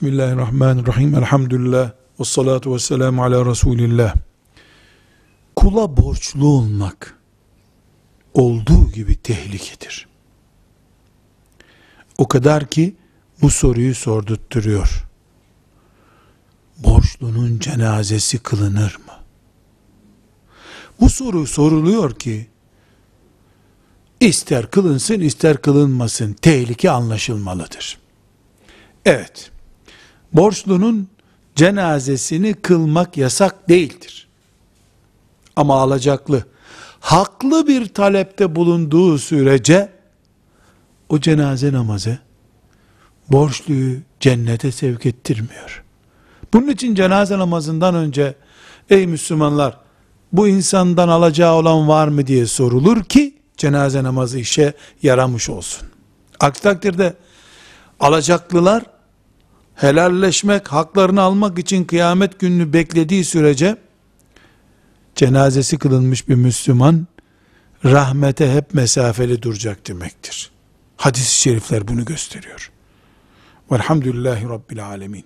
Bismillahirrahmanirrahim. Elhamdülillah. Ve salatu ve selamu ala Resulillah. Kula borçlu olmak olduğu gibi tehlikedir. O kadar ki bu soruyu sordurtturuyor. Borçlunun cenazesi kılınır mı? Bu soru soruluyor ki ister kılınsın ister kılınmasın tehlike anlaşılmalıdır. Evet. Borçlunun cenazesini kılmak yasak değildir. Ama alacaklı, haklı bir talepte bulunduğu sürece o cenaze namazı borçluyu cennete sevk ettirmiyor. Bunun için cenaze namazından önce ey Müslümanlar bu insandan alacağı olan var mı diye sorulur ki cenaze namazı işe yaramış olsun. Aksi takdirde alacaklılar helalleşmek, haklarını almak için kıyamet gününü beklediği sürece cenazesi kılınmış bir Müslüman rahmete hep mesafeli duracak demektir. Hadis-i şerifler bunu gösteriyor. Velhamdülillahi Rabbil Alemin.